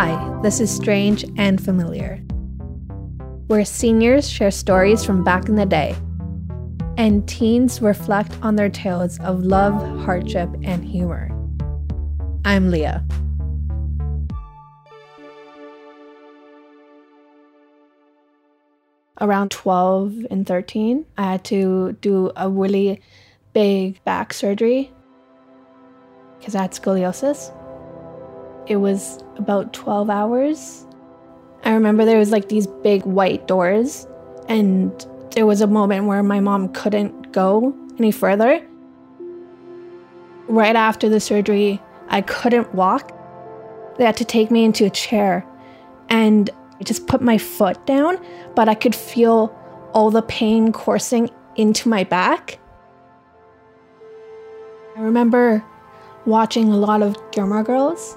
Hi, this is Strange and Familiar, where seniors share stories from back in the day, and teens reflect on their tales of love, hardship, and humor. I'm Leah. Around 12 and 13, I had to do a really big back surgery because I had scoliosis. It was about 12 hours. I remember there was like these big white doors and there was a moment where my mom couldn't go any further. Right after the surgery, I couldn't walk. They had to take me into a chair and I just put my foot down, but I could feel all the pain coursing into my back. I remember watching a lot of Gilmore Girls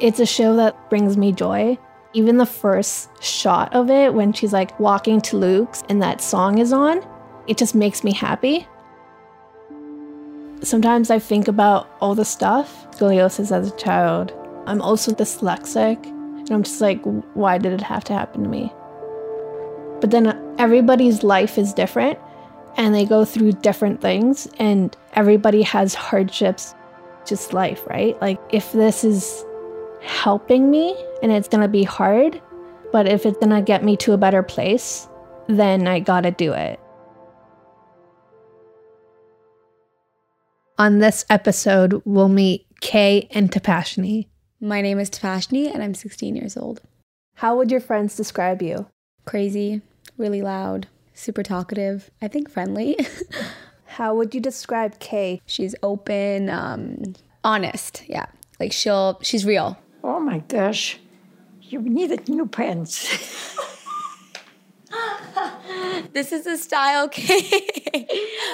it's a show that brings me joy. Even the first shot of it, when she's like walking to Luke's and that song is on, it just makes me happy. Sometimes I think about all the stuff, scoliosis as a child. I'm also dyslexic, and I'm just like, why did it have to happen to me? But then everybody's life is different, and they go through different things, and everybody has hardships, just life, right? Like, if this is helping me and it's going to be hard, but if it's going to get me to a better place, then I got to do it. On this episode, we'll meet Kay and Tapashni. My name is Tapashni and I'm 16 years old. How would your friends describe you? Crazy, really loud, super talkative, I think friendly. How would you describe Kay? She's open, um, honest, yeah. Like she'll, she's real. Oh my gosh, you needed new pants. this is a style cake.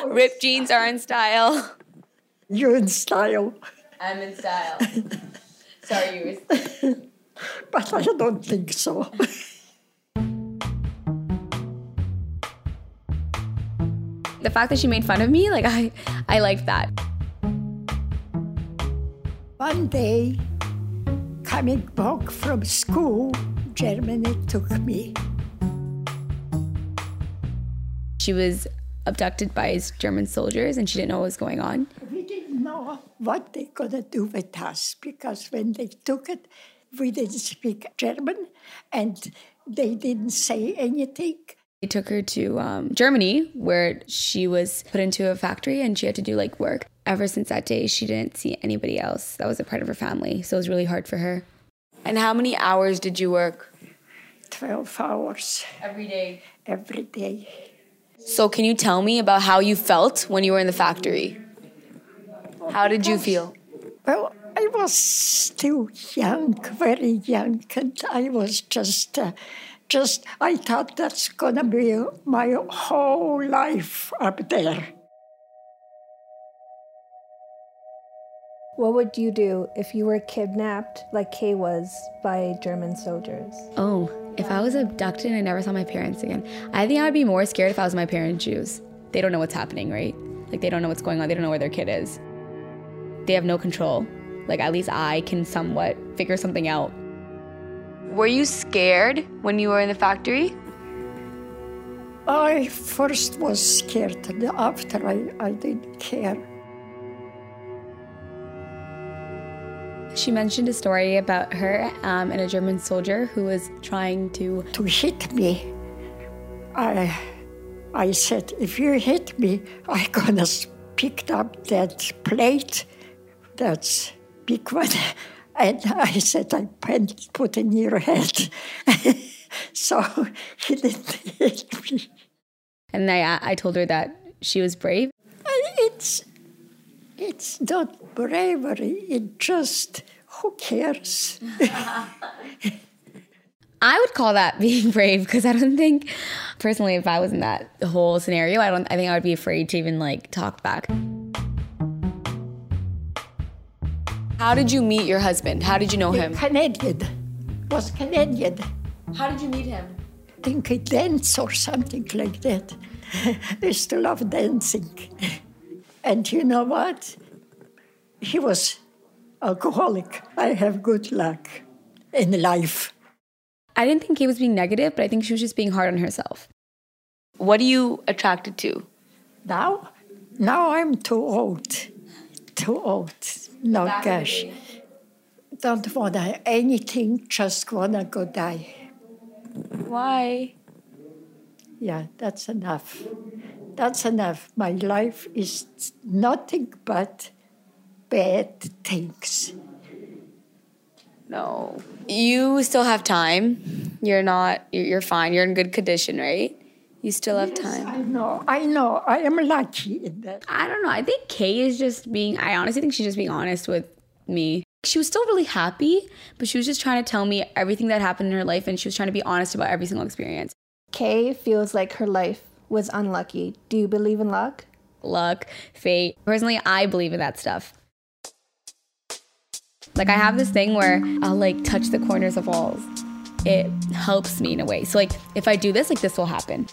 Ripped jeans are in style. You're in style. I'm in style. Sorry, you were. but I don't think so. the fact that she made fun of me, like I, I liked that. One day, coming back from school, Germany took me. She was abducted by German soldiers and she didn't know what was going on. We didn't know what they were going to do with us because when they took it, we didn't speak German and they didn't say anything. They took her to um, Germany where she was put into a factory and she had to do like work ever since that day, she didn't see anybody else that was a part of her family. So it was really hard for her. And how many hours did you work? 12 hours. Every day? Every day. So, can you tell me about how you felt when you were in the factory? How did you feel? Well, I was still young, very young, and I was just, uh, just, I thought that's gonna be my whole life up there. What would you do if you were kidnapped, like Kay was, by German soldiers? Oh, if I was abducted and I never saw my parents again, I think I would be more scared if I was my parents' shoes. They don't know what's happening, right? Like, they don't know what's going on, they don't know where their kid is. They have no control. Like, at least I can somewhat figure something out. Were you scared when you were in the factory? I first was scared, and after I, I didn't care. She mentioned a story about her um, and a German soldier who was trying to to hit me. I I said, if you hit me, I'm gonna pick up that plate, that's big one, and I said I put in your head. so he didn't hit me. And I I told her that she was brave. It's it's not bravery, it just, who cares? I would call that being brave because I don't think, personally, if I was in that whole scenario, I don't. I think I would be afraid to even like talk back. How did you meet your husband? How did you know him? Canadian. Was Canadian. How did you meet him? I think he danced or something like that. I used to love dancing. And you know what? He was alcoholic. I have good luck. in life. I didn't think Kay was being negative, but I think she was just being hard on herself. What are you attracted to? Now, now I'm too old. Too old. No gosh. Don't want anything, just wanna go die. Why? Yeah, that's enough. That's enough. My life is nothing but bad things. No. You still have time. You're not, you're fine. You're in good condition, right? You still have Yes, time. I know, I know. I am lucky in that. I don't know. I think Kay is just being, I honestly think she's just being honest with me. She was still really happy, but she was just trying to tell me everything that happened in her life and she was trying to be honest about every single experience. Kay feels like her life was unlucky. Do you believe in luck? Luck, fate. Personally, I believe in that stuff. Like I have this thing where I'll like touch the corners of walls. It helps me in a way. So like if I do this, like this will happen.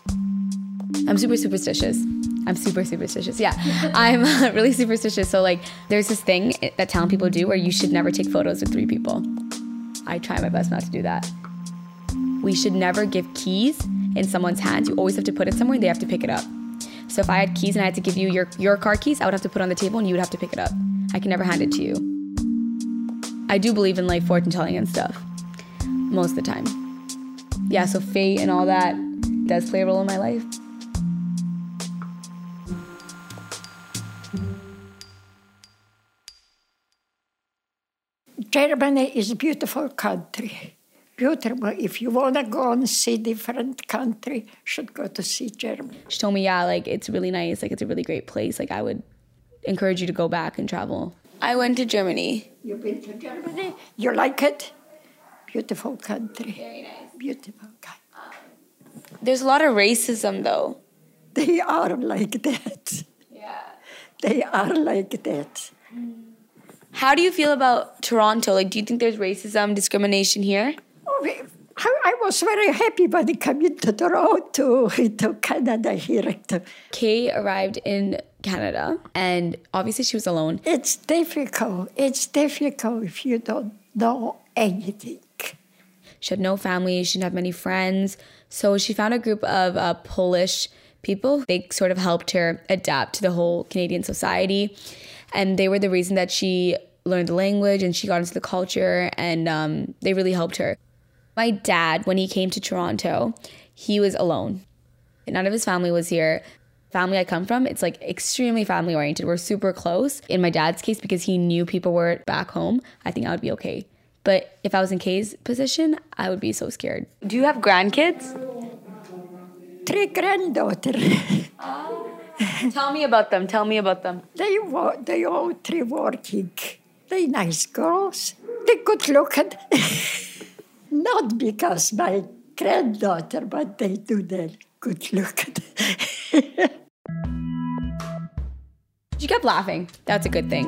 I'm super superstitious. I'm super superstitious. Yeah, I'm uh, really superstitious. So like, there's this thing that Tamil people do where you should never take photos with three people. I try my best not to do that. We should never give keys in someone's hands. You always have to put it somewhere. and They have to pick it up. So if I had keys and I had to give you your your car keys, I would have to put it on the table and you would have to pick it up. I can never hand it to you. I do believe in like fortune telling and stuff most of the time. Yeah, so fate and all that does play a role in my life. Germany is a beautiful country. Beautiful. If you want to go and see different country, should go to see Germany. She told me, yeah, like it's really nice, like it's a really great place. Like I would encourage you to go back and travel. I went to Germany. You've been to Germany? You like it? Beautiful country. Very nice. Beautiful country. There's a lot of racism though. They are like that. Yeah. They are like that. How do you feel about Toronto? Like do you think there's racism, discrimination here? Oh, I, was very happy when I came into Toronto, to Canada here. Kay arrived in Canada and obviously she was alone. It's difficult. It's difficult if you don't know anything. She had no family, she didn't have many friends. So she found a group of uh, Polish people. They sort of helped her adapt to the whole Canadian society. And they were the reason that she learned the language and she got into the culture, and um, they really helped her. My dad, when he came to Toronto, he was alone. None of his family was here. Family I come from, it's like extremely family oriented. We're super close. In my dad's case, because he knew people were back home, I think I would be okay. But if I was in Kay's position, I would be so scared. Do you have grandkids? Three granddaughters. Tell me about them. Tell me about them. They wo- they all three working. They nice girls. They good looking. Not because my granddaughter, but they do that good looking. She kept laughing. That's a good thing.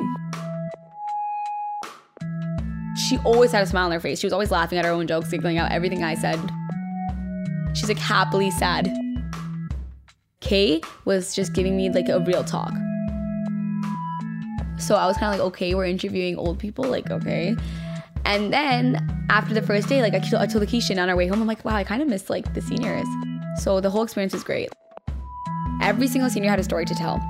She always had a smile on her face. She was always laughing at her own jokes, giggling out everything I said. She's like happily sad. Kay was just giving me like a real talk. So I was kind of like, okay, we're interviewing old people, like, okay. And then after the first day, like I told, I told on our way home, I'm like, wow, I kind of missed like the seniors. So the whole experience was great. Every single senior had a story to tell.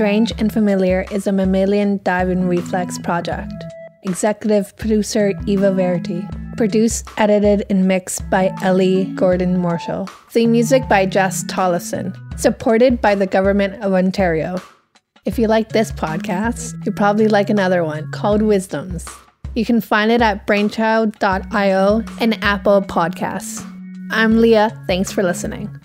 Strange and Familiar is a mammalian diving reflex project. Executive producer Eva Verity. Produced, edited, and mixed by Ellie Gordon Marshall. Theme music by Jess Tollison. Supported by the Government of Ontario. If you like this podcast, you probably like another one called Wisdoms. You can find it at brainchild.io and Apple Podcasts. I'm Leah. Thanks for listening.